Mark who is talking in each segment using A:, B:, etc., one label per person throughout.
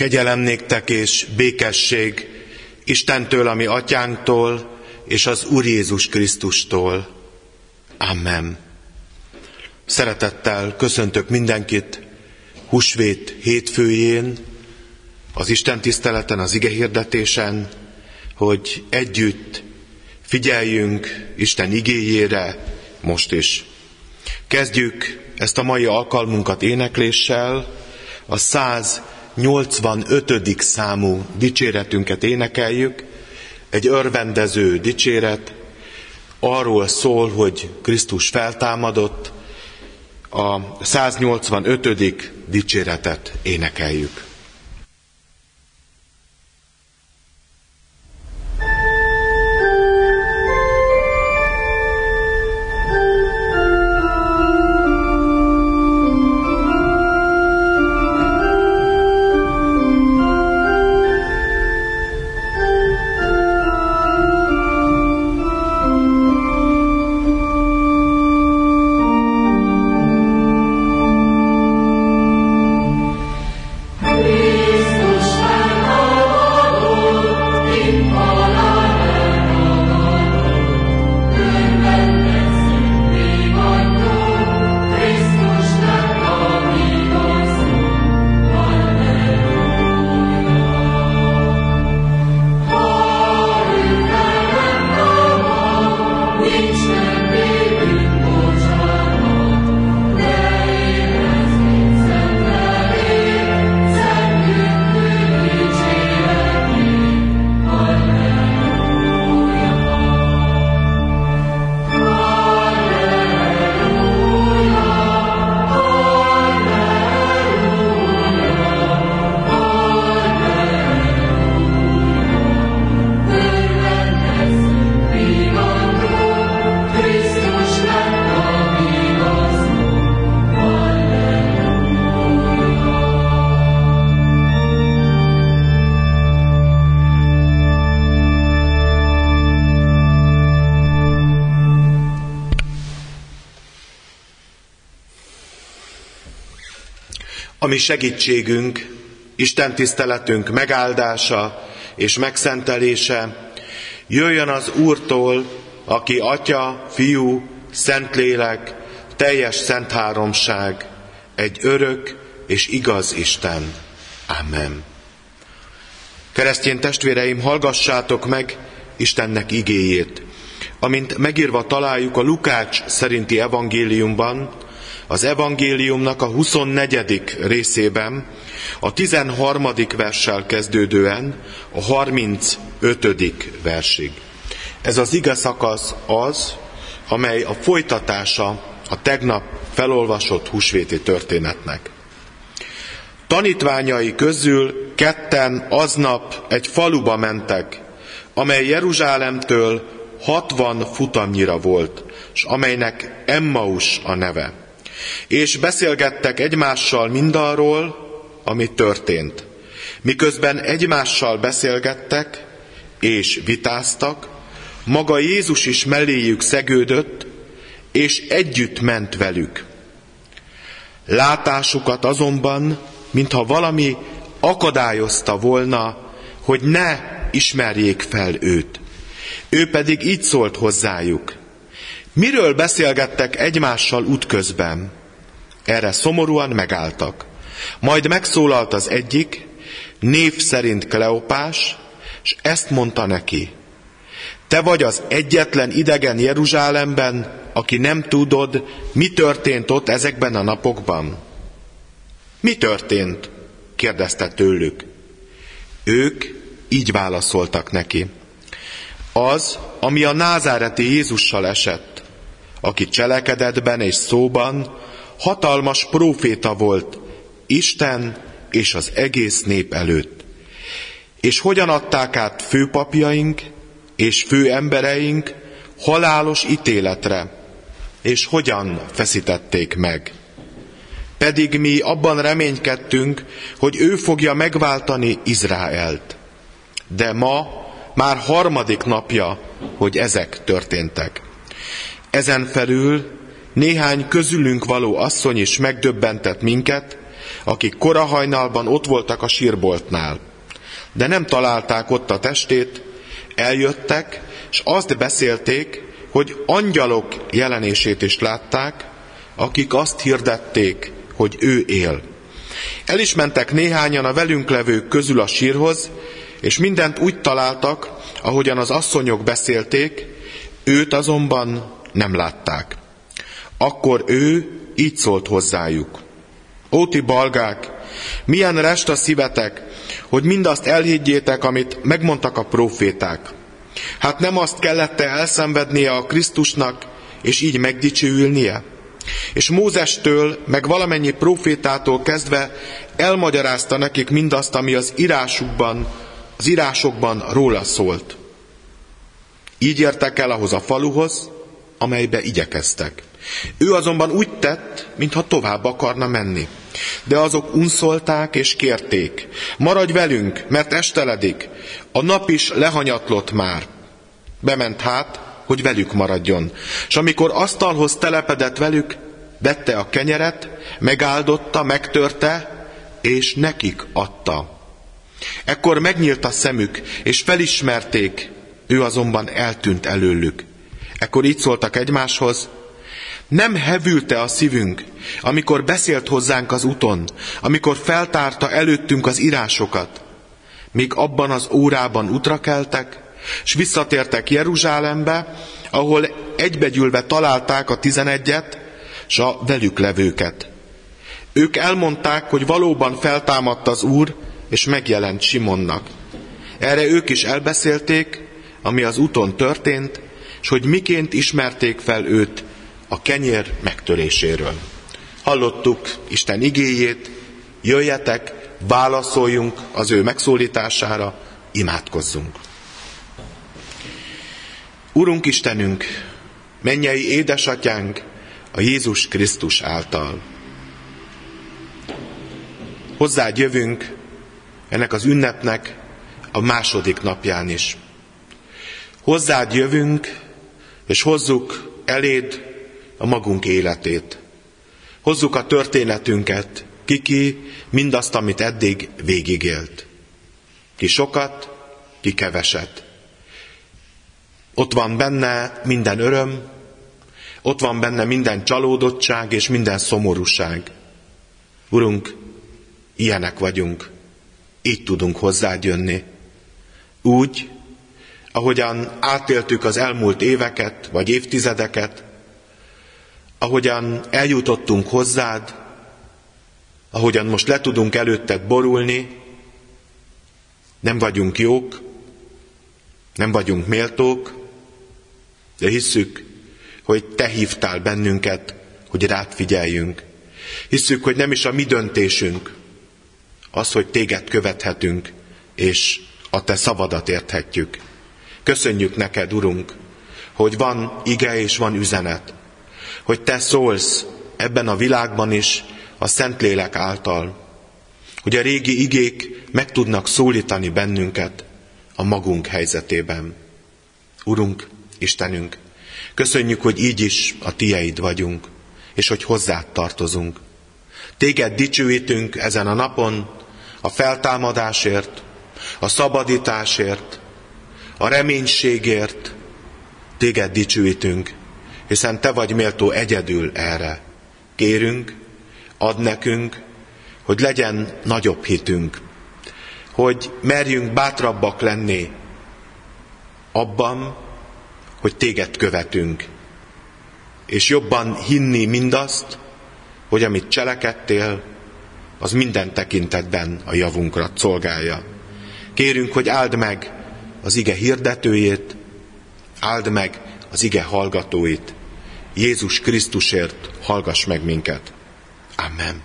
A: Kegyelem néktek és békesség Istentől, ami atyánktól, és az Úr Jézus Krisztustól. Amen. Szeretettel köszöntök mindenkit Husvét hétfőjén, az Isten tiszteleten, az ige hirdetésen, hogy együtt figyeljünk Isten igéjére most is. Kezdjük ezt a mai alkalmunkat énekléssel, a 185. számú dicséretünket énekeljük, egy örvendező dicséret, arról szól, hogy Krisztus feltámadott, a 185. dicséretet énekeljük. Ami segítségünk, Isten tiszteletünk megáldása és megszentelése jöjjön az Úrtól, aki Atya, Fiú, Szentlélek, teljes szent háromság, egy örök és igaz Isten. Amen. Keresztény testvéreim, hallgassátok meg Istennek igéjét, amint megírva találjuk a Lukács szerinti evangéliumban, az evangéliumnak a 24. részében, a 13. verssel kezdődően a 35. versig. Ez az ige szakasz az, amely a folytatása a tegnap felolvasott húsvéti történetnek. Tanítványai közül ketten aznap egy faluba mentek, amely Jeruzsálemtől 60 futamnyira volt, és amelynek Emmaus a neve és beszélgettek egymással mindarról, ami történt. Miközben egymással beszélgettek és vitáztak, maga Jézus is melléjük szegődött, és együtt ment velük. Látásukat azonban, mintha valami akadályozta volna, hogy ne ismerjék fel őt. Ő pedig így szólt hozzájuk. Miről beszélgettek egymással útközben? Erre szomorúan megálltak. Majd megszólalt az egyik, név szerint Kleopás, és ezt mondta neki. Te vagy az egyetlen idegen Jeruzsálemben, aki nem tudod, mi történt ott ezekben a napokban. Mi történt? kérdezte tőlük. Ők így válaszoltak neki. Az, ami a názáreti Jézussal esett, aki cselekedetben és szóban hatalmas próféta volt Isten és az egész nép előtt. És hogyan adták át főpapjaink és fő embereink halálos ítéletre, és hogyan feszítették meg. Pedig mi abban reménykedtünk, hogy ő fogja megváltani Izraelt. De ma már harmadik napja, hogy ezek történtek. Ezen felül néhány közülünk való asszony is megdöbbentett minket, akik korahajnalban ott voltak a sírboltnál. De nem találták ott a testét, eljöttek, és azt beszélték, hogy angyalok jelenését is látták, akik azt hirdették, hogy ő él. El is mentek néhányan a velünk levők közül a sírhoz, és mindent úgy találtak, ahogyan az asszonyok beszélték, őt azonban nem látták. Akkor ő így szólt hozzájuk. Óti balgák, milyen rest a szívetek, hogy mindazt elhiggyétek, amit megmondtak a proféták. Hát nem azt kellette elszenvednie a Krisztusnak, és így megdicsőülnie? És Mózestől, meg valamennyi profétától kezdve elmagyarázta nekik mindazt, ami az írásukban, az írásokban róla szólt. Így értek el ahhoz a faluhoz, amelybe igyekeztek. Ő azonban úgy tett, mintha tovább akarna menni. De azok unszolták és kérték, maradj velünk, mert esteledik, a nap is lehanyatlott már. Bement hát, hogy velük maradjon. És amikor asztalhoz telepedett velük, vette a kenyeret, megáldotta, megtörte, és nekik adta. Ekkor megnyílt a szemük, és felismerték, ő azonban eltűnt előlük. Ekkor így szóltak egymáshoz, nem hevülte a szívünk, amikor beszélt hozzánk az úton, amikor feltárta előttünk az írásokat, míg abban az órában útra keltek, és visszatértek Jeruzsálembe, ahol egybegyülve találták a tizenegyet, s a velük levőket. Ők elmondták, hogy valóban feltámadt az Úr, és megjelent Simonnak. Erre ők is elbeszélték, ami az úton történt, és hogy miként ismerték fel őt a kenyér megtöréséről. Hallottuk Isten igéjét, jöjjetek, válaszoljunk az ő megszólítására, imádkozzunk. Urunk Istenünk, mennyei édesatyánk, a Jézus Krisztus által. Hozzád jövünk ennek az ünnepnek a második napján is. Hozzád jövünk, és hozzuk eléd a magunk életét. Hozzuk a történetünket, kiki mindazt, amit eddig végigélt. Ki sokat, ki keveset. Ott van benne minden öröm, ott van benne minden csalódottság és minden szomorúság. Urunk, ilyenek vagyunk, így tudunk hozzád jönni. Úgy, ahogyan átéltük az elmúlt éveket vagy évtizedeket, ahogyan eljutottunk hozzád, ahogyan most le tudunk előtted borulni, nem vagyunk jók, nem vagyunk méltók, de hisszük, hogy Te hívtál bennünket, hogy rád figyeljünk. Hisszük, hogy nem is a mi döntésünk az, hogy Téged követhetünk, és a Te szavadat érthetjük. Köszönjük neked, Urunk, hogy van ige és van üzenet, hogy Te szólsz ebben a világban is a Szentlélek által, hogy a régi igék meg tudnak szólítani bennünket a magunk helyzetében. Urunk, Istenünk, köszönjük, hogy így is a Tieid vagyunk, és hogy hozzád tartozunk. Téged dicsőítünk ezen a napon a feltámadásért, a szabadításért, a reménységért. Téged dicsőítünk, hiszen Te vagy méltó egyedül erre. Kérünk, ad nekünk, hogy legyen nagyobb hitünk, hogy merjünk bátrabbak lenni abban, hogy téged követünk, és jobban hinni mindazt, hogy amit cselekedtél, az minden tekintetben a javunkra szolgálja. Kérünk, hogy áld meg az ige hirdetőjét, áld meg az ige hallgatóit. Jézus Krisztusért hallgass meg minket. Amen.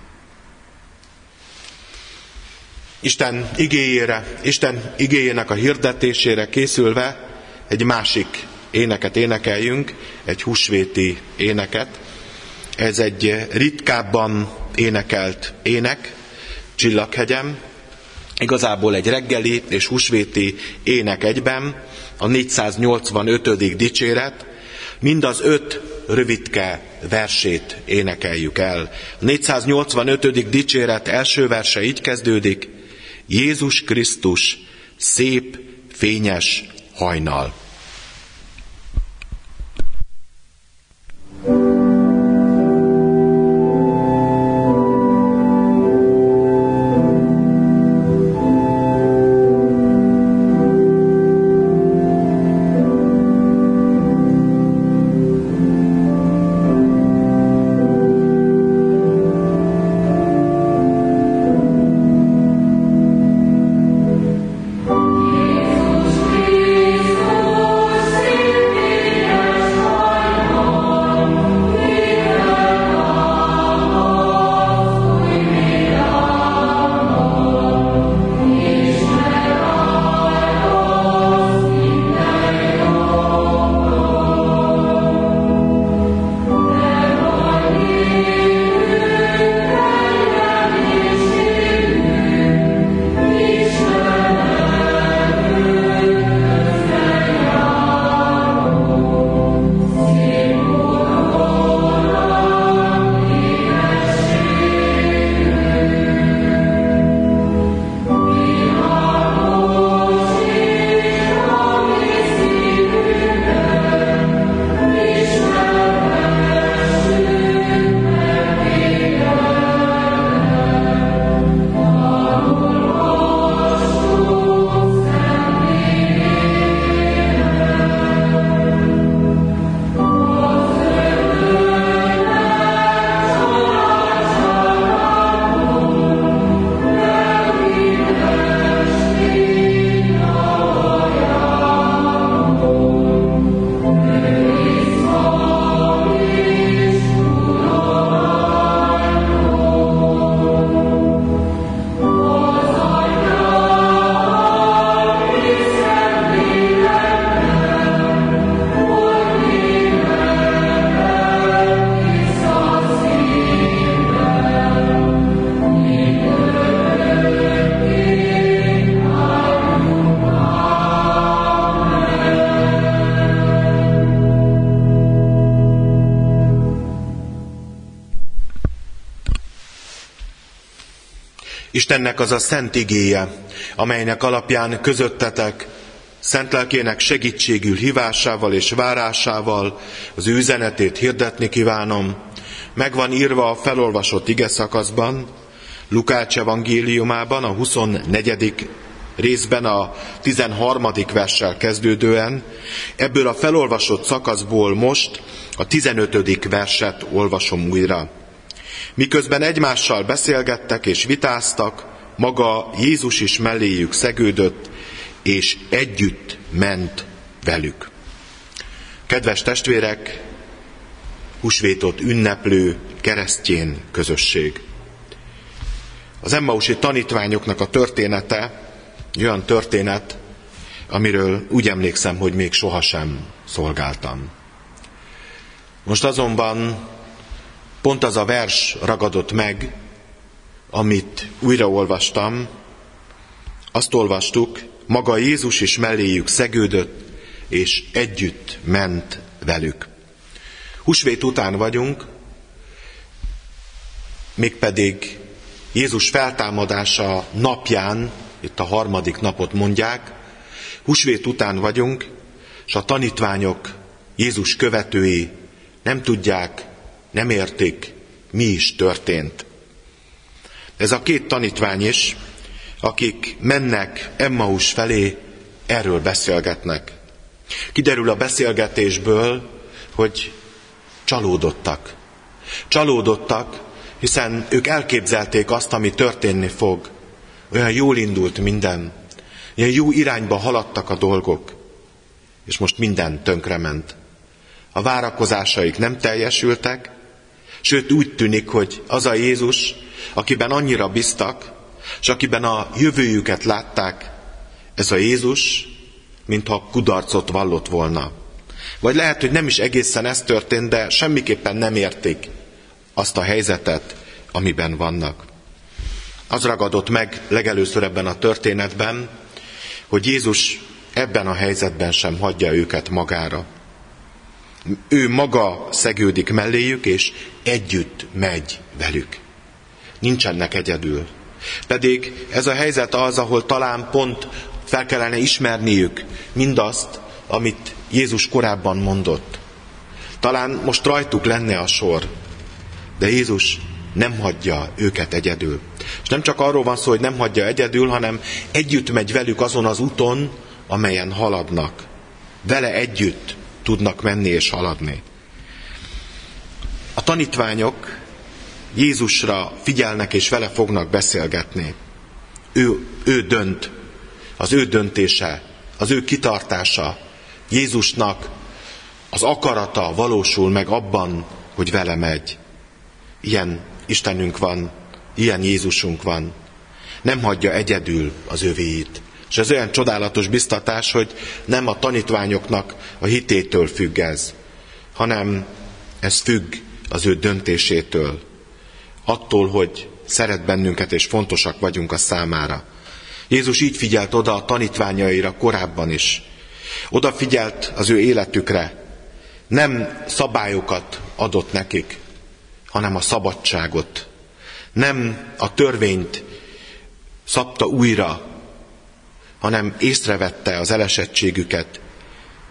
A: Isten igéjére, Isten igéjének a hirdetésére készülve egy másik éneket énekeljünk, egy húsvéti éneket. Ez egy ritkábban énekelt ének, Csillaghegyem, igazából egy reggeli és húsvéti ének egyben, a 485. dicséret, mind az öt rövidke versét énekeljük el. A 485. dicséret első verse így kezdődik. Jézus Krisztus, szép, fényes hajnal. Istennek az a szent igéje, amelynek alapján közöttetek szent lelkének segítségül hívásával és várásával az üzenetét hirdetni kívánom. Megvan írva a felolvasott ige szakaszban, Lukács evangéliumában, a 24. részben a 13. verssel kezdődően. Ebből a felolvasott szakaszból most a 15. verset olvasom újra. Miközben egymással beszélgettek és vitáztak, maga Jézus is melléjük szegődött, és együtt ment velük. Kedves testvérek, husvétot ünneplő keresztjén közösség. Az Emmausi tanítványoknak a története olyan történet, amiről úgy emlékszem, hogy még sohasem szolgáltam. Most azonban Pont az a vers ragadott meg, amit újraolvastam. Azt olvastuk, maga Jézus is melléjük szegődött, és együtt ment velük. Husvét után vagyunk, mégpedig Jézus feltámadása napján, itt a harmadik napot mondják, husvét után vagyunk, és a tanítványok, Jézus követői nem tudják, nem értik, mi is történt. Ez a két tanítvány is, akik mennek Emmaus felé, erről beszélgetnek. Kiderül a beszélgetésből, hogy csalódottak. Csalódottak, hiszen ők elképzelték azt, ami történni fog. Olyan jól indult minden, ilyen jó irányba haladtak a dolgok, és most minden tönkrement. A várakozásaik nem teljesültek, Sőt, úgy tűnik, hogy az a Jézus, akiben annyira biztak, és akiben a jövőjüket látták, ez a Jézus, mintha kudarcot vallott volna. Vagy lehet, hogy nem is egészen ez történt, de semmiképpen nem értik azt a helyzetet, amiben vannak. Az ragadott meg legelőször ebben a történetben, hogy Jézus ebben a helyzetben sem hagyja őket magára. Ő maga szegődik melléjük, és együtt megy velük. Nincsenek egyedül. Pedig ez a helyzet az, ahol talán pont fel kellene ismerniük mindazt, amit Jézus korábban mondott. Talán most rajtuk lenne a sor, de Jézus nem hagyja őket egyedül. És nem csak arról van szó, hogy nem hagyja egyedül, hanem együtt megy velük azon az úton, amelyen haladnak. Vele együtt tudnak menni és haladni. A tanítványok Jézusra figyelnek és vele fognak beszélgetni. Ő, ő dönt, az ő döntése, az ő kitartása, Jézusnak az akarata valósul meg abban, hogy vele megy. Ilyen Istenünk van, ilyen Jézusunk van. Nem hagyja egyedül az övéit. És ez olyan csodálatos biztatás, hogy nem a tanítványoknak a hitétől függ ez, hanem ez függ az ő döntésétől. Attól, hogy szeret bennünket és fontosak vagyunk a számára. Jézus így figyelt oda a tanítványaira korábban is. Oda figyelt az ő életükre. Nem szabályokat adott nekik, hanem a szabadságot. Nem a törvényt szabta újra, hanem észrevette az elesettségüket,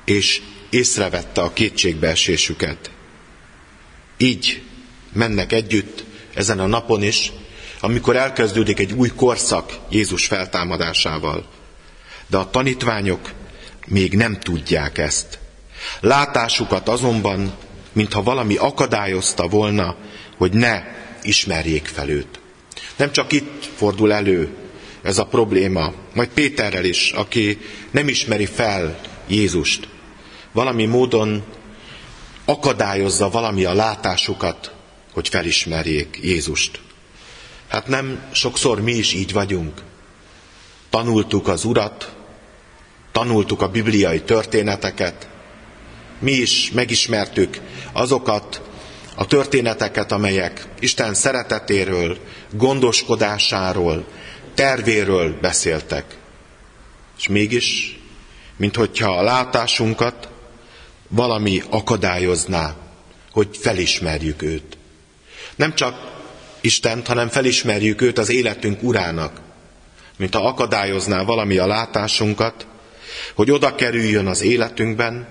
A: és észrevette a kétségbeesésüket. Így mennek együtt ezen a napon is, amikor elkezdődik egy új korszak Jézus feltámadásával. De a tanítványok még nem tudják ezt. Látásukat azonban, mintha valami akadályozta volna, hogy ne ismerjék fel őt. Nem csak itt fordul elő ez a probléma, majd Péterrel is, aki nem ismeri fel Jézust. Valami módon akadályozza valami a látásukat, hogy felismerjék Jézust. Hát nem sokszor mi is így vagyunk. Tanultuk az Urat, tanultuk a bibliai történeteket, mi is megismertük azokat a történeteket, amelyek Isten szeretetéről, gondoskodásáról, tervéről beszéltek. És mégis, minthogyha a látásunkat valami akadályozná, hogy felismerjük őt. Nem csak Istent, hanem felismerjük őt az életünk urának, mint ha akadályozná valami a látásunkat, hogy oda kerüljön az életünkben,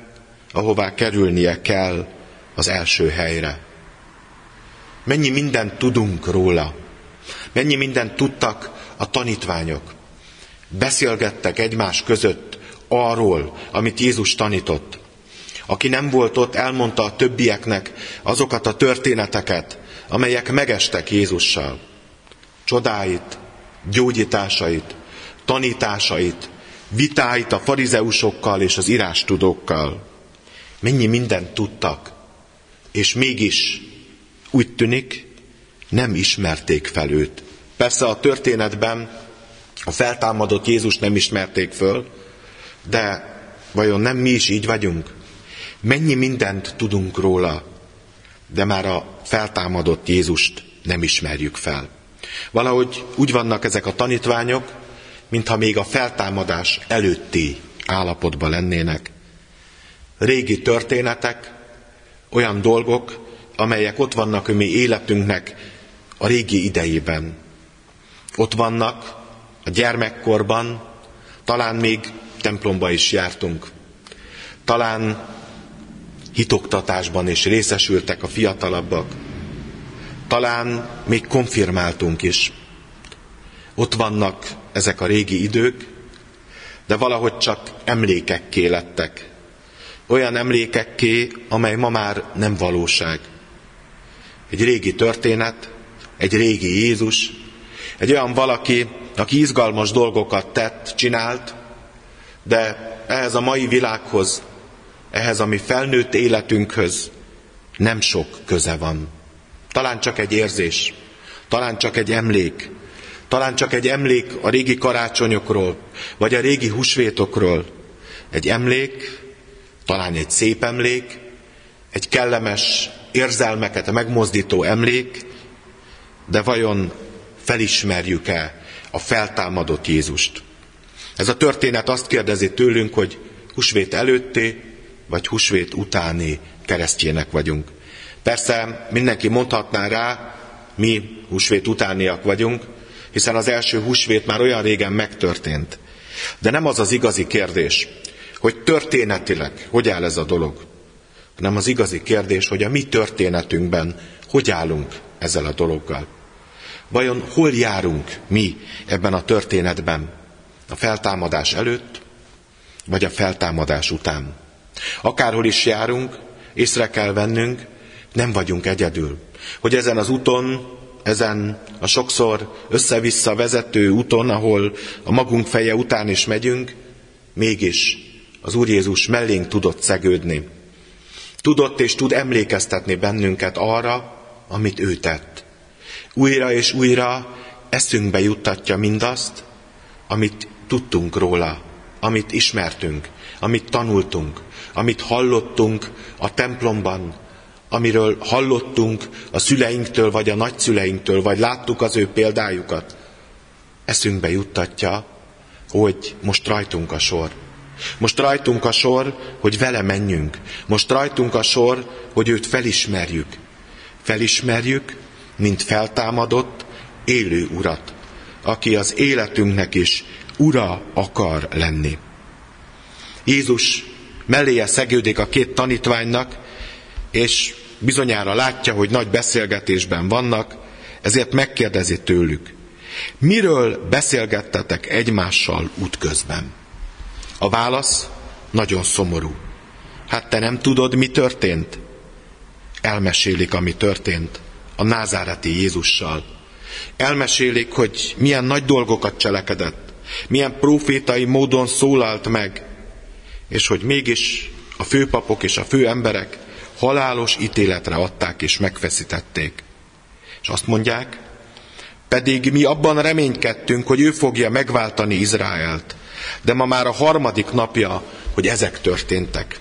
A: ahová kerülnie kell az első helyre. Mennyi mindent tudunk róla, mennyi mindent tudtak a tanítványok. Beszélgettek egymás között arról, amit Jézus tanított. Aki nem volt ott, elmondta a többieknek azokat a történeteket, amelyek megestek Jézussal. Csodáit, gyógyításait, tanításait, vitáit a farizeusokkal és az írástudókkal. Mennyi mindent tudtak, és mégis úgy tűnik, nem ismerték fel őt. Persze a történetben a feltámadott Jézus nem ismerték föl, de vajon nem mi is így vagyunk? Mennyi mindent tudunk róla, de már a feltámadott Jézust nem ismerjük fel. Valahogy úgy vannak ezek a tanítványok, mintha még a feltámadás előtti állapotban lennének. Régi történetek, olyan dolgok, amelyek ott vannak a mi életünknek a régi idejében. Ott vannak a gyermekkorban, talán még templomba is jártunk. Talán hitoktatásban is részesültek a fiatalabbak. Talán még konfirmáltunk is. Ott vannak ezek a régi idők, de valahogy csak emlékekké lettek. Olyan emlékekké, amely ma már nem valóság. Egy régi történet, egy régi Jézus, egy olyan valaki, aki izgalmas dolgokat tett, csinált, de ehhez a mai világhoz ehhez a mi felnőtt életünkhöz nem sok köze van. Talán csak egy érzés, talán csak egy emlék, talán csak egy emlék a régi karácsonyokról, vagy a régi húsvétokról. Egy emlék, talán egy szép emlék, egy kellemes érzelmeket megmozdító emlék, de vajon felismerjük-e a feltámadott Jézust? Ez a történet azt kérdezi tőlünk, hogy húsvét előtti vagy húsvét utáni keresztjének vagyunk. Persze mindenki mondhatná rá, mi húsvét utániak vagyunk, hiszen az első húsvét már olyan régen megtörtént. De nem az az igazi kérdés, hogy történetileg hogy áll ez a dolog, hanem az igazi kérdés, hogy a mi történetünkben hogy állunk ezzel a dologgal. Vajon hol járunk mi ebben a történetben? A feltámadás előtt, vagy a feltámadás után? Akárhol is járunk, észre kell vennünk, nem vagyunk egyedül. Hogy ezen az úton, ezen a sokszor össze-vissza vezető úton, ahol a magunk feje után is megyünk, mégis az Úr Jézus mellénk tudott szegődni. Tudott és tud emlékeztetni bennünket arra, amit ő tett. Újra és újra eszünkbe juttatja mindazt, amit tudtunk róla, amit ismertünk, amit tanultunk, amit hallottunk a templomban, amiről hallottunk a szüleinktől, vagy a nagyszüleinktől, vagy láttuk az ő példájukat, eszünkbe juttatja, hogy most rajtunk a sor. Most rajtunk a sor, hogy vele menjünk. Most rajtunk a sor, hogy őt felismerjük. Felismerjük, mint feltámadott, élő urat, aki az életünknek is ura akar lenni. Jézus melléje szegődik a két tanítványnak, és bizonyára látja, hogy nagy beszélgetésben vannak, ezért megkérdezi tőlük, miről beszélgettetek egymással útközben? A válasz nagyon szomorú. Hát te nem tudod, mi történt? Elmesélik, ami történt a názáreti Jézussal. Elmesélik, hogy milyen nagy dolgokat cselekedett, milyen profétai módon szólalt meg, és hogy mégis a főpapok és a fő emberek halálos ítéletre adták és megfeszítették. És azt mondják, pedig mi abban reménykedtünk, hogy ő fogja megváltani Izraelt. De ma már a harmadik napja, hogy ezek történtek.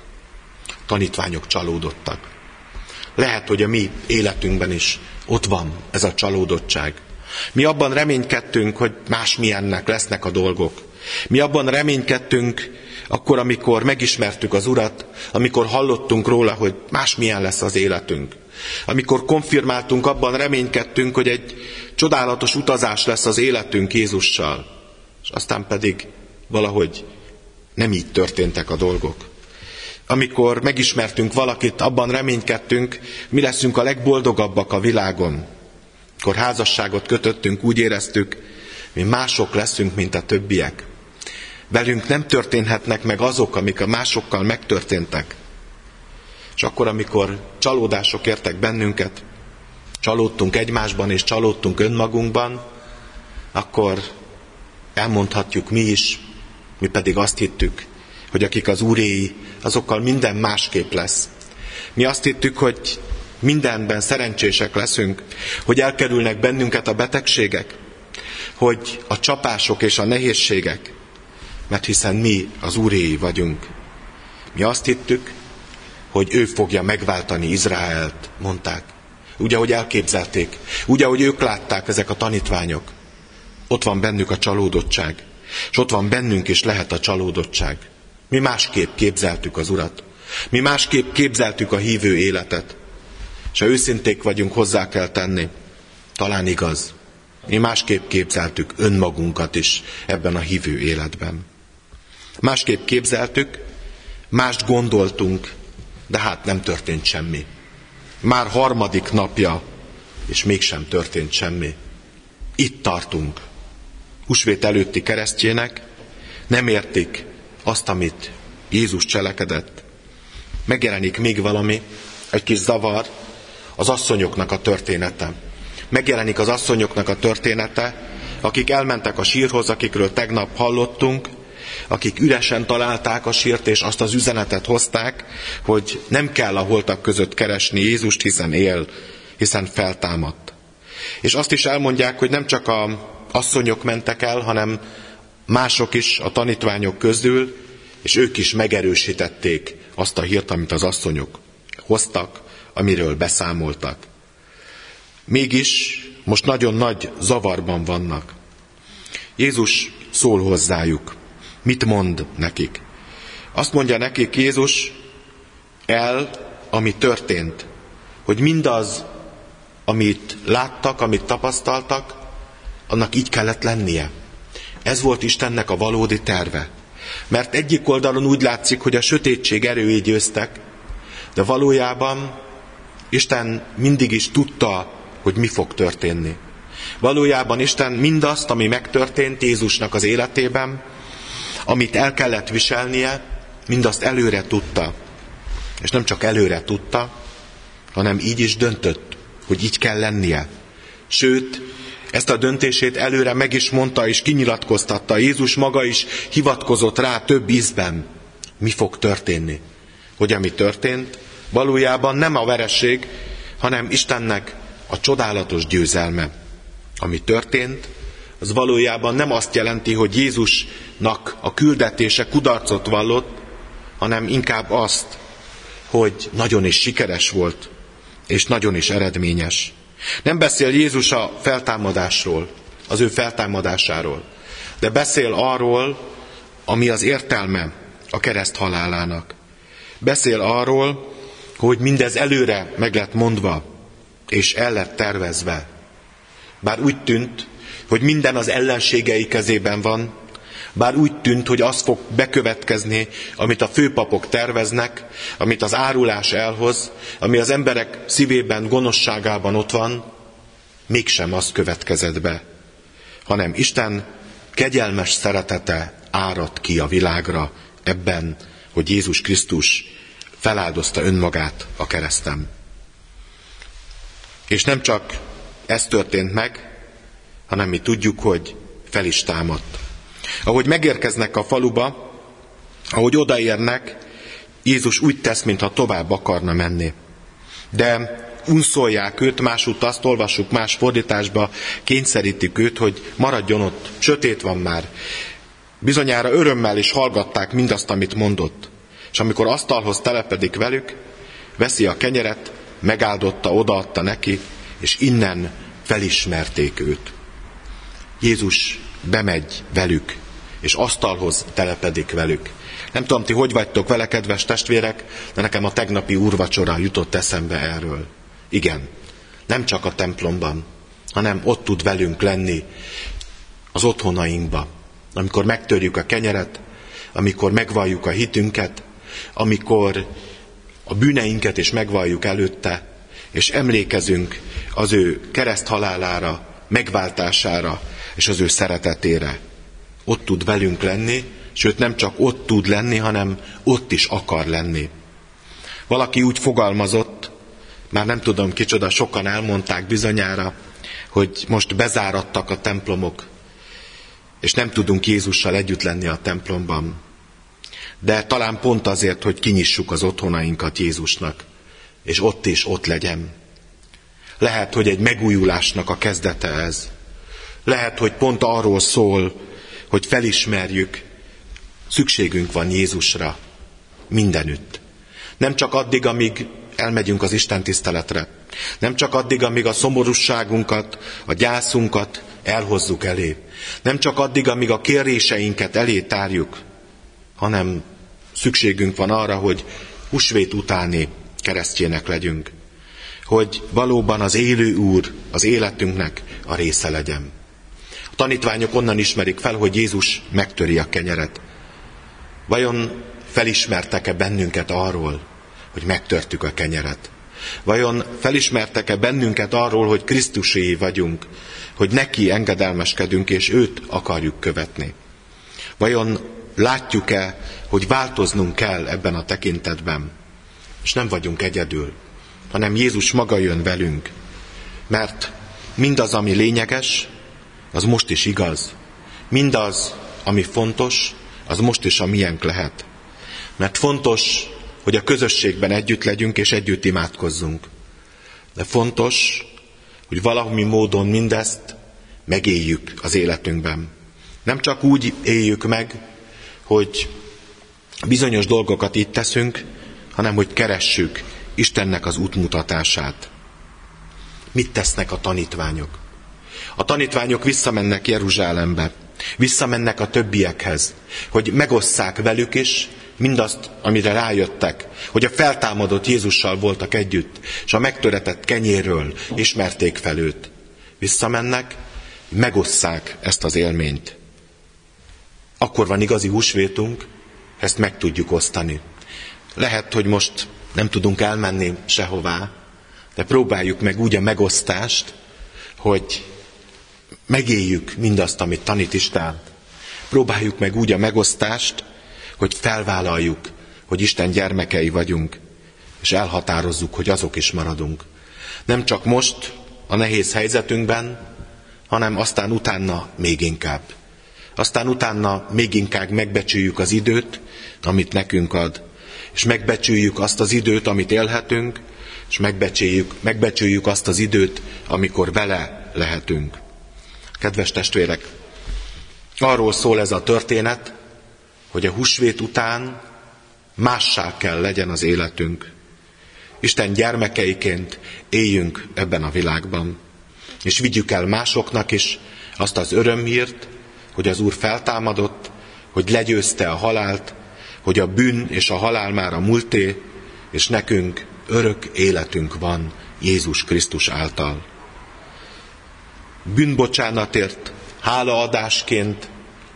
A: Tanítványok csalódottak. Lehet, hogy a mi életünkben is ott van ez a csalódottság. Mi abban reménykedtünk, hogy másmilyennek lesznek a dolgok. Mi abban reménykedtünk, akkor, amikor megismertük az Urat, amikor hallottunk róla, hogy másmilyen lesz az életünk. Amikor konfirmáltunk, abban reménykedtünk, hogy egy csodálatos utazás lesz az életünk Jézussal. És aztán pedig valahogy nem így történtek a dolgok. Amikor megismertünk valakit, abban reménykedtünk, mi leszünk a legboldogabbak a világon. Amikor házasságot kötöttünk, úgy éreztük, mi mások leszünk, mint a többiek. Velünk nem történhetnek meg azok, amik a másokkal megtörténtek. És akkor, amikor csalódások értek bennünket, csalódtunk egymásban és csalódtunk önmagunkban, akkor elmondhatjuk mi is, mi pedig azt hittük, hogy akik az úréi, azokkal minden másképp lesz. Mi azt hittük, hogy mindenben szerencsések leszünk, hogy elkerülnek bennünket a betegségek, hogy a csapások és a nehézségek, mert hiszen mi az úréi vagyunk. Mi azt hittük, hogy ő fogja megváltani Izraelt, mondták. Úgy, ahogy elképzelték, úgy, ahogy ők látták ezek a tanítványok. Ott van bennük a csalódottság, és ott van bennünk is lehet a csalódottság. Mi másképp képzeltük az Urat. Mi másképp képzeltük a hívő életet. És ha őszinték vagyunk, hozzá kell tenni. Talán igaz. Mi másképp képzeltük önmagunkat is ebben a hívő életben. Másképp képzeltük, mást gondoltunk, de hát nem történt semmi. Már harmadik napja, és mégsem történt semmi. Itt tartunk. Husvét előtti keresztjének nem értik azt, amit Jézus cselekedett. Megjelenik még valami, egy kis zavar, az asszonyoknak a története. Megjelenik az asszonyoknak a története, akik elmentek a sírhoz, akikről tegnap hallottunk, akik üresen találták a sírt, és azt az üzenetet hozták, hogy nem kell a holtak között keresni Jézust, hiszen él, hiszen feltámadt. És azt is elmondják, hogy nem csak a asszonyok mentek el, hanem mások is a tanítványok közül, és ők is megerősítették azt a hírt, amit az asszonyok hoztak, amiről beszámoltak. Mégis most nagyon nagy zavarban vannak. Jézus szól hozzájuk. Mit mond nekik? Azt mondja nekik Jézus, el ami történt, hogy mindaz, amit láttak, amit tapasztaltak, annak így kellett lennie. Ez volt Istennek a valódi terve. Mert egyik oldalon úgy látszik, hogy a sötétség erői győztek, de valójában Isten mindig is tudta, hogy mi fog történni. Valójában Isten mindazt, ami megtörtént Jézusnak az életében, amit el kellett viselnie, mindazt előre tudta. És nem csak előre tudta, hanem így is döntött, hogy így kell lennie. Sőt, ezt a döntését előre meg is mondta és kinyilatkoztatta. Jézus maga is hivatkozott rá több ízben. Mi fog történni? Hogy ami történt, valójában nem a vereség, hanem Istennek a csodálatos győzelme. Ami történt, az valójában nem azt jelenti, hogy Jézusnak a küldetése kudarcot vallott, hanem inkább azt, hogy nagyon is sikeres volt, és nagyon is eredményes. Nem beszél Jézus a feltámadásról, az ő feltámadásáról, de beszél arról, ami az értelme a kereszt halálának. Beszél arról, hogy mindez előre meg lett mondva, és el lett tervezve. Bár úgy tűnt, hogy minden az ellenségei kezében van, bár úgy tűnt, hogy az fog bekövetkezni, amit a főpapok terveznek, amit az árulás elhoz, ami az emberek szívében, gonoszságában ott van, mégsem az következett be, hanem Isten kegyelmes szeretete árad ki a világra ebben, hogy Jézus Krisztus feláldozta önmagát a keresztem. És nem csak ez történt meg, hanem mi tudjuk, hogy fel is támadt. Ahogy megérkeznek a faluba, ahogy odaérnek, Jézus úgy tesz, mintha tovább akarna menni. De unszolják őt, másút azt olvassuk más fordításba, kényszerítik őt, hogy maradjon ott, sötét van már. Bizonyára örömmel is hallgatták mindazt, amit mondott. És amikor asztalhoz telepedik velük, veszi a kenyeret, megáldotta, odaadta neki, és innen felismerték őt. Jézus bemegy velük, és asztalhoz telepedik velük. Nem tudom, ti hogy vagytok vele, kedves testvérek, de nekem a tegnapi úrvacsora jutott eszembe erről. Igen, nem csak a templomban, hanem ott tud velünk lenni az otthonainkba. Amikor megtörjük a kenyeret, amikor megvalljuk a hitünket, amikor a bűneinket is megvalljuk előtte, és emlékezünk az ő kereszthalálára, megváltására és az ő szeretetére. Ott tud velünk lenni, sőt nem csak ott tud lenni, hanem ott is akar lenni. Valaki úgy fogalmazott, már nem tudom kicsoda, sokan elmondták bizonyára, hogy most bezáradtak a templomok, és nem tudunk Jézussal együtt lenni a templomban. De talán pont azért, hogy kinyissuk az otthonainkat Jézusnak, és ott is ott legyen. Lehet, hogy egy megújulásnak a kezdete ez. Lehet, hogy pont arról szól, hogy felismerjük, szükségünk van Jézusra mindenütt. Nem csak addig, amíg elmegyünk az Isten tiszteletre. Nem csak addig, amíg a szomorúságunkat, a gyászunkat elhozzuk elé. Nem csak addig, amíg a kéréseinket elé tárjuk, hanem szükségünk van arra, hogy husvét utáni keresztjének legyünk. Hogy valóban az élő Úr az életünknek a része legyen. A tanítványok onnan ismerik fel, hogy Jézus megtöri a kenyeret. Vajon felismertek-e bennünket arról, hogy megtörtük a kenyeret? Vajon felismertek-e bennünket arról, hogy Krisztusé vagyunk, hogy neki engedelmeskedünk, és őt akarjuk követni? Vajon látjuk-e, hogy változnunk kell ebben a tekintetben? És nem vagyunk egyedül, hanem Jézus maga jön velünk. Mert mindaz, ami lényeges, az most is igaz. Mindaz, ami fontos, az most is a miénk lehet. Mert fontos hogy a közösségben együtt legyünk és együtt imádkozzunk. De fontos, hogy valami módon mindezt megéljük az életünkben. Nem csak úgy éljük meg, hogy bizonyos dolgokat itt teszünk, hanem hogy keressük Istennek az útmutatását. Mit tesznek a tanítványok? A tanítványok visszamennek Jeruzsálembe, visszamennek a többiekhez, hogy megosszák velük is, mindazt, amire rájöttek, hogy a feltámadott Jézussal voltak együtt, és a megtöretett kenyérről ismerték fel őt. Visszamennek, megosszák ezt az élményt. Akkor van igazi húsvétunk, ezt meg tudjuk osztani. Lehet, hogy most nem tudunk elmenni sehová, de próbáljuk meg úgy a megosztást, hogy megéljük mindazt, amit tanít Isten. Próbáljuk meg úgy a megosztást, hogy felvállaljuk, hogy Isten gyermekei vagyunk, és elhatározzuk, hogy azok is maradunk. Nem csak most, a nehéz helyzetünkben, hanem aztán utána még inkább. Aztán utána még inkább megbecsüljük az időt, amit nekünk ad, és megbecsüljük azt az időt, amit élhetünk, és megbecsüljük, megbecsüljük azt az időt, amikor vele lehetünk. Kedves testvérek, arról szól ez a történet, hogy a húsvét után mássá kell legyen az életünk. Isten gyermekeiként éljünk ebben a világban, és vigyük el másoknak is azt az örömhírt, hogy az Úr feltámadott, hogy legyőzte a halált, hogy a bűn és a halál már a múlté, és nekünk örök életünk van Jézus Krisztus által. Bűnbocsánatért hálaadásként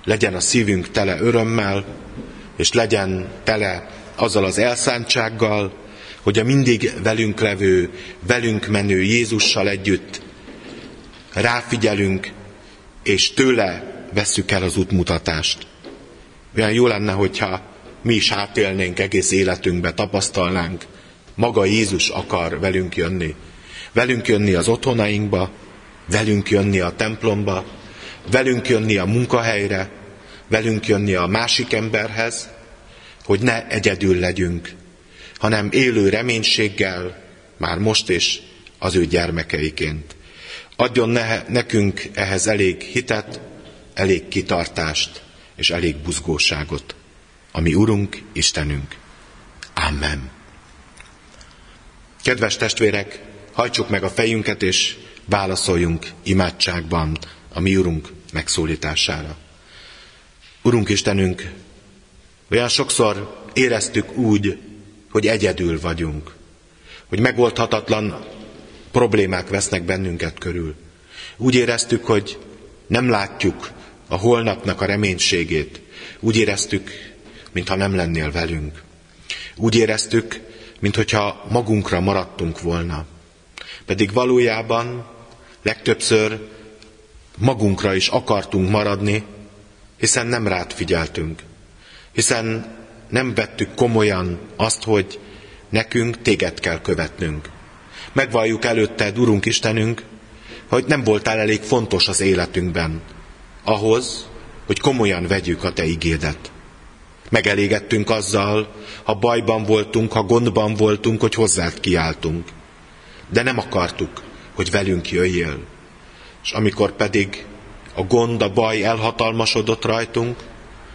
A: legyen a szívünk tele örömmel, és legyen tele azzal az elszántsággal, hogy a mindig velünk levő, velünk menő Jézussal együtt ráfigyelünk, és tőle vesszük el az útmutatást. Olyan jó lenne, hogyha mi is átélnénk egész életünkbe, tapasztalnánk, maga Jézus akar velünk jönni. Velünk jönni az otthonainkba, velünk jönni a templomba, velünk jönni a munkahelyre, velünk jönni a másik emberhez, hogy ne egyedül legyünk, hanem élő reménységgel, már most is az ő gyermekeiként. Adjon ne, nekünk ehhez elég hitet, elég kitartást és elég buzgóságot, ami Urunk, Istenünk. Amen. Kedves testvérek, hajtsuk meg a fejünket és válaszoljunk imádságban a mi Urunk megszólítására. Urunk Istenünk, olyan sokszor éreztük úgy, hogy egyedül vagyunk, hogy megoldhatatlan problémák vesznek bennünket körül. Úgy éreztük, hogy nem látjuk a holnapnak a reménységét. Úgy éreztük, mintha nem lennél velünk. Úgy éreztük, mintha magunkra maradtunk volna. Pedig valójában legtöbbször magunkra is akartunk maradni, hiszen nem rád figyeltünk. Hiszen nem vettük komolyan azt, hogy nekünk téged kell követnünk. Megvalljuk előtted, Urunk Istenünk, hogy nem voltál elég fontos az életünkben, ahhoz, hogy komolyan vegyük a Te igédet. Megelégettünk azzal, ha bajban voltunk, ha gondban voltunk, hogy hozzád kiáltunk. De nem akartuk, hogy velünk jöjjél. És amikor pedig a gond, a baj elhatalmasodott rajtunk,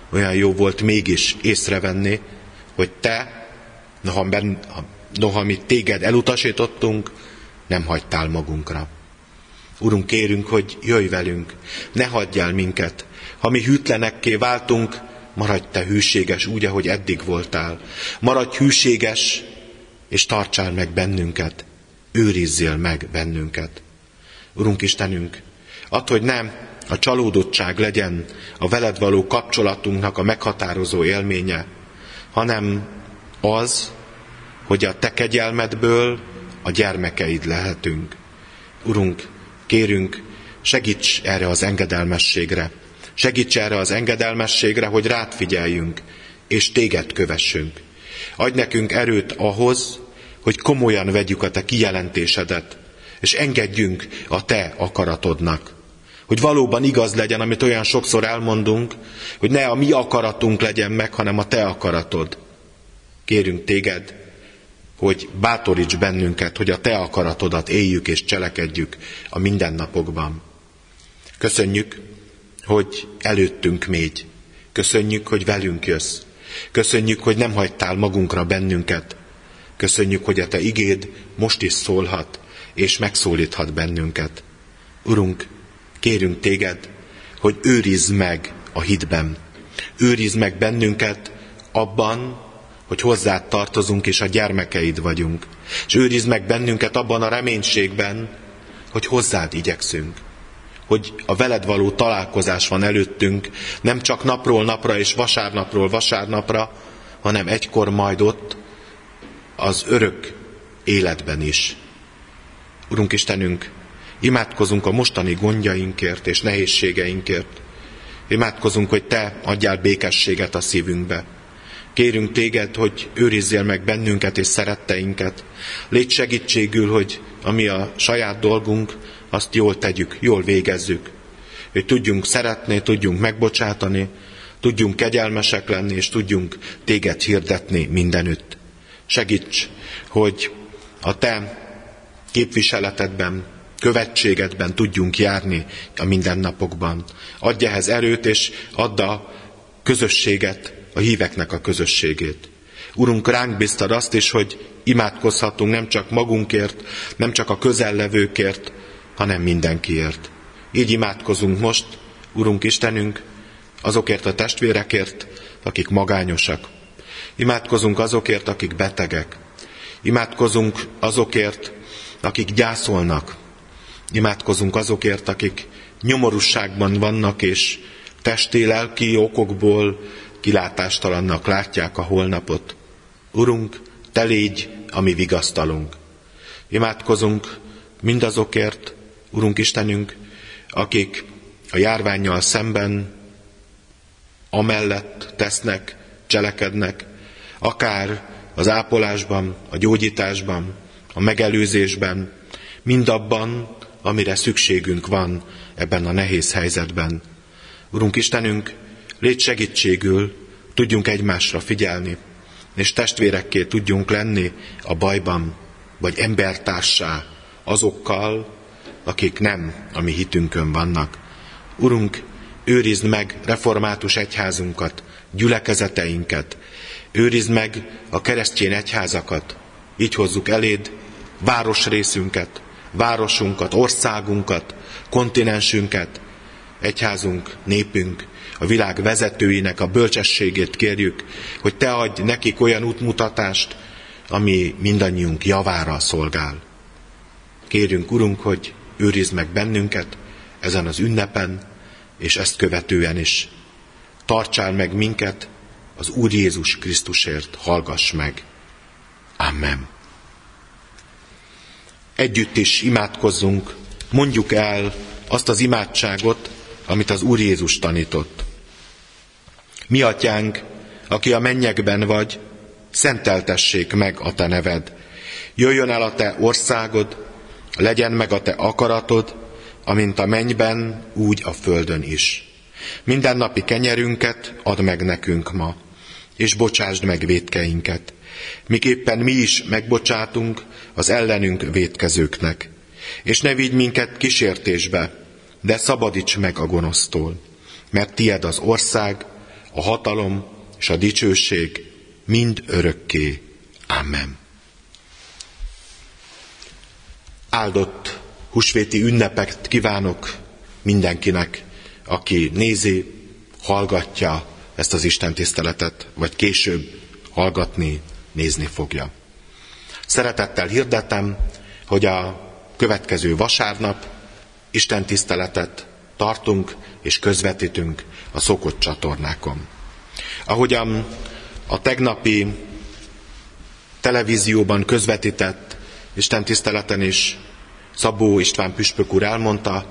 A: olyan jó volt mégis észrevenni, hogy te, noha, ben, noha mi téged elutasítottunk, nem hagytál magunkra. Urunk, kérünk, hogy jöjj velünk, ne hagyjál minket. Ha mi hűtlenekké váltunk, maradj te hűséges úgy, ahogy eddig voltál. Maradj hűséges, és tartsál meg bennünket. Őrizzél meg bennünket. Urunk Istenünk, add, hogy nem a csalódottság legyen a veled való kapcsolatunknak a meghatározó élménye, hanem az, hogy a te kegyelmedből a gyermekeid lehetünk. Urunk, Kérünk, segíts erre az engedelmességre. Segíts erre az engedelmességre, hogy rád figyeljünk, és téged kövessünk. Adj nekünk erőt ahhoz, hogy komolyan vegyük a te kijelentésedet, és engedjünk a te akaratodnak. Hogy valóban igaz legyen, amit olyan sokszor elmondunk, hogy ne a mi akaratunk legyen meg, hanem a te akaratod. Kérünk téged, hogy bátoríts bennünket, hogy a Te akaratodat éljük és cselekedjük a mindennapokban. Köszönjük, hogy előttünk még. Köszönjük, hogy velünk jössz. Köszönjük, hogy nem hagytál magunkra bennünket. Köszönjük, hogy a Te igéd most is szólhat, és megszólíthat bennünket. Urunk, kérünk Téged, hogy őrizd meg a hitben. Őrizd meg bennünket abban, hogy hozzád tartozunk és a gyermekeid vagyunk. És őrizd meg bennünket abban a reménységben, hogy hozzád igyekszünk. Hogy a veled való találkozás van előttünk, nem csak napról napra és vasárnapról vasárnapra, hanem egykor majd ott az örök életben is. Urunk Istenünk, imádkozunk a mostani gondjainkért és nehézségeinkért. Imádkozunk, hogy Te adjál békességet a szívünkbe. Kérünk téged, hogy őrizzél meg bennünket és szeretteinket. Légy segítségül, hogy ami a saját dolgunk, azt jól tegyük, jól végezzük. Hogy tudjunk szeretni, tudjunk megbocsátani, tudjunk kegyelmesek lenni, és tudjunk téged hirdetni mindenütt. Segíts, hogy a te képviseletedben, követségedben tudjunk járni a mindennapokban. Adj ehhez erőt, és add a közösséget, a híveknek a közösségét. Urunk, ránk biztad azt is, hogy imádkozhatunk nem csak magunkért, nem csak a közellevőkért, hanem mindenkiért. Így imádkozunk most, Urunk Istenünk, azokért a testvérekért, akik magányosak. Imádkozunk azokért, akik betegek. Imádkozunk azokért, akik gyászolnak. Imádkozunk azokért, akik nyomorúságban vannak, és testi, lelki okokból kilátástalannak látják a holnapot. Urunk, te légy a vigasztalunk. Imádkozunk mindazokért, Urunk Istenünk, akik a járványjal szemben amellett tesznek, cselekednek, akár az ápolásban, a gyógyításban, a megelőzésben, mindabban, amire szükségünk van ebben a nehéz helyzetben. Urunk Istenünk, légy segítségül, tudjunk egymásra figyelni, és testvérekké tudjunk lenni a bajban, vagy embertársá azokkal, akik nem a mi hitünkön vannak. Urunk, őrizd meg református egyházunkat, gyülekezeteinket, őrizd meg a keresztény egyházakat, így hozzuk eléd városrészünket, városunkat, országunkat, kontinensünket, egyházunk, népünk, a világ vezetőinek a bölcsességét kérjük, hogy Te adj nekik olyan útmutatást, ami mindannyiunk javára szolgál. Kérünk, Urunk, hogy őrizd meg bennünket ezen az ünnepen, és ezt követően is. Tartsál meg minket az Úr Jézus Krisztusért, hallgass meg. Amen. Együtt is imádkozzunk, mondjuk el azt az imádságot, amit az Úr Jézus tanított. Mi atyánk, aki a mennyekben vagy, szenteltessék meg a te neved. Jöjjön el a te országod, legyen meg a te akaratod, amint a mennyben, úgy a földön is. Minden napi kenyerünket add meg nekünk ma, és bocsásd meg védkeinket, miképpen mi is megbocsátunk az ellenünk védkezőknek. És ne vigy minket kísértésbe, de szabadíts meg a gonosztól, mert tied az ország, a hatalom és a dicsőség mind örökké. Amen. Áldott husvéti ünnepet kívánok mindenkinek, aki nézi, hallgatja ezt az Isten tiszteletet, vagy később hallgatni, nézni fogja. Szeretettel hirdetem, hogy a következő vasárnap Isten tiszteletet tartunk és közvetítünk a szokott csatornákon. Ahogyan a tegnapi televízióban közvetített Isten tiszteleten is Szabó István püspök úr elmondta,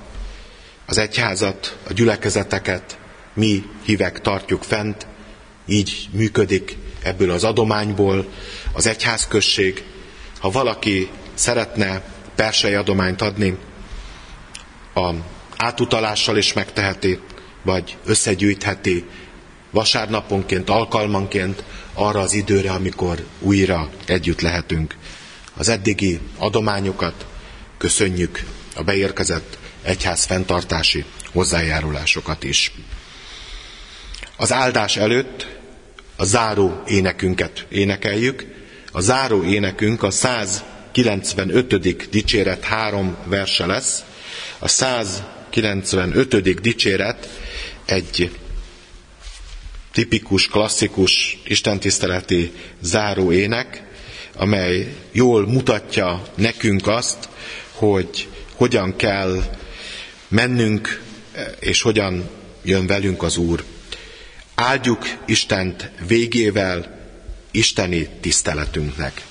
A: az egyházat, a gyülekezeteket mi hívek tartjuk fent, így működik ebből az adományból az egyházközség. Ha valaki szeretne persei adományt adni, a átutalással is megteheti, vagy összegyűjtheti vasárnaponként, alkalmanként arra az időre, amikor újra együtt lehetünk. Az eddigi adományokat köszönjük, a beérkezett egyház fenntartási hozzájárulásokat is. Az áldás előtt a záró énekünket énekeljük. A záró énekünk a 195. dicséret három verse lesz. A 195. dicséret egy tipikus, klasszikus istentiszteleti záró ének, amely jól mutatja nekünk azt, hogy hogyan kell mennünk, és hogyan jön velünk az Úr. Áldjuk Istent végével, isteni tiszteletünknek.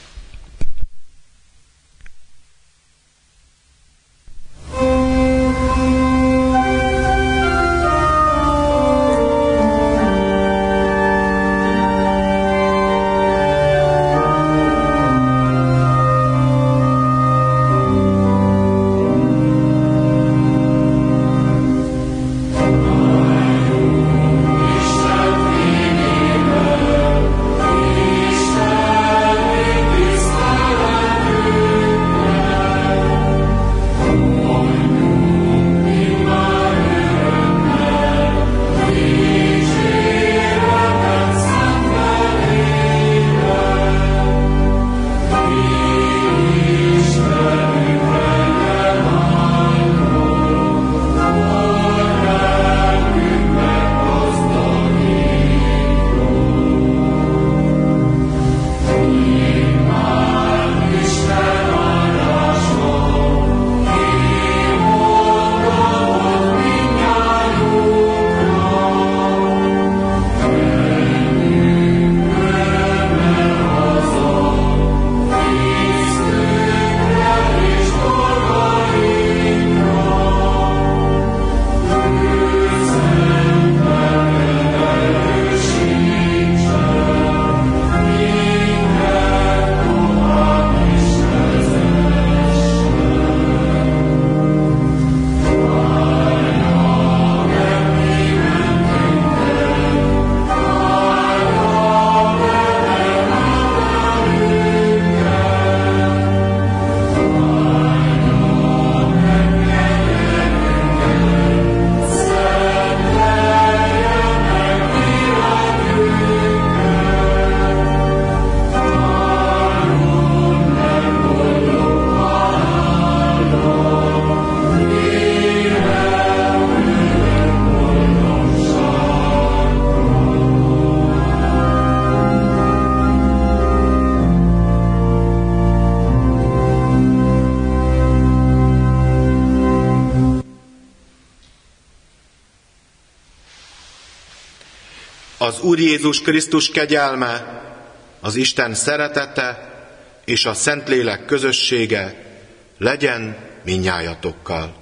A: Az Úr Jézus Krisztus kegyelme, az Isten szeretete és a Szentlélek közössége legyen minnyájatokkal.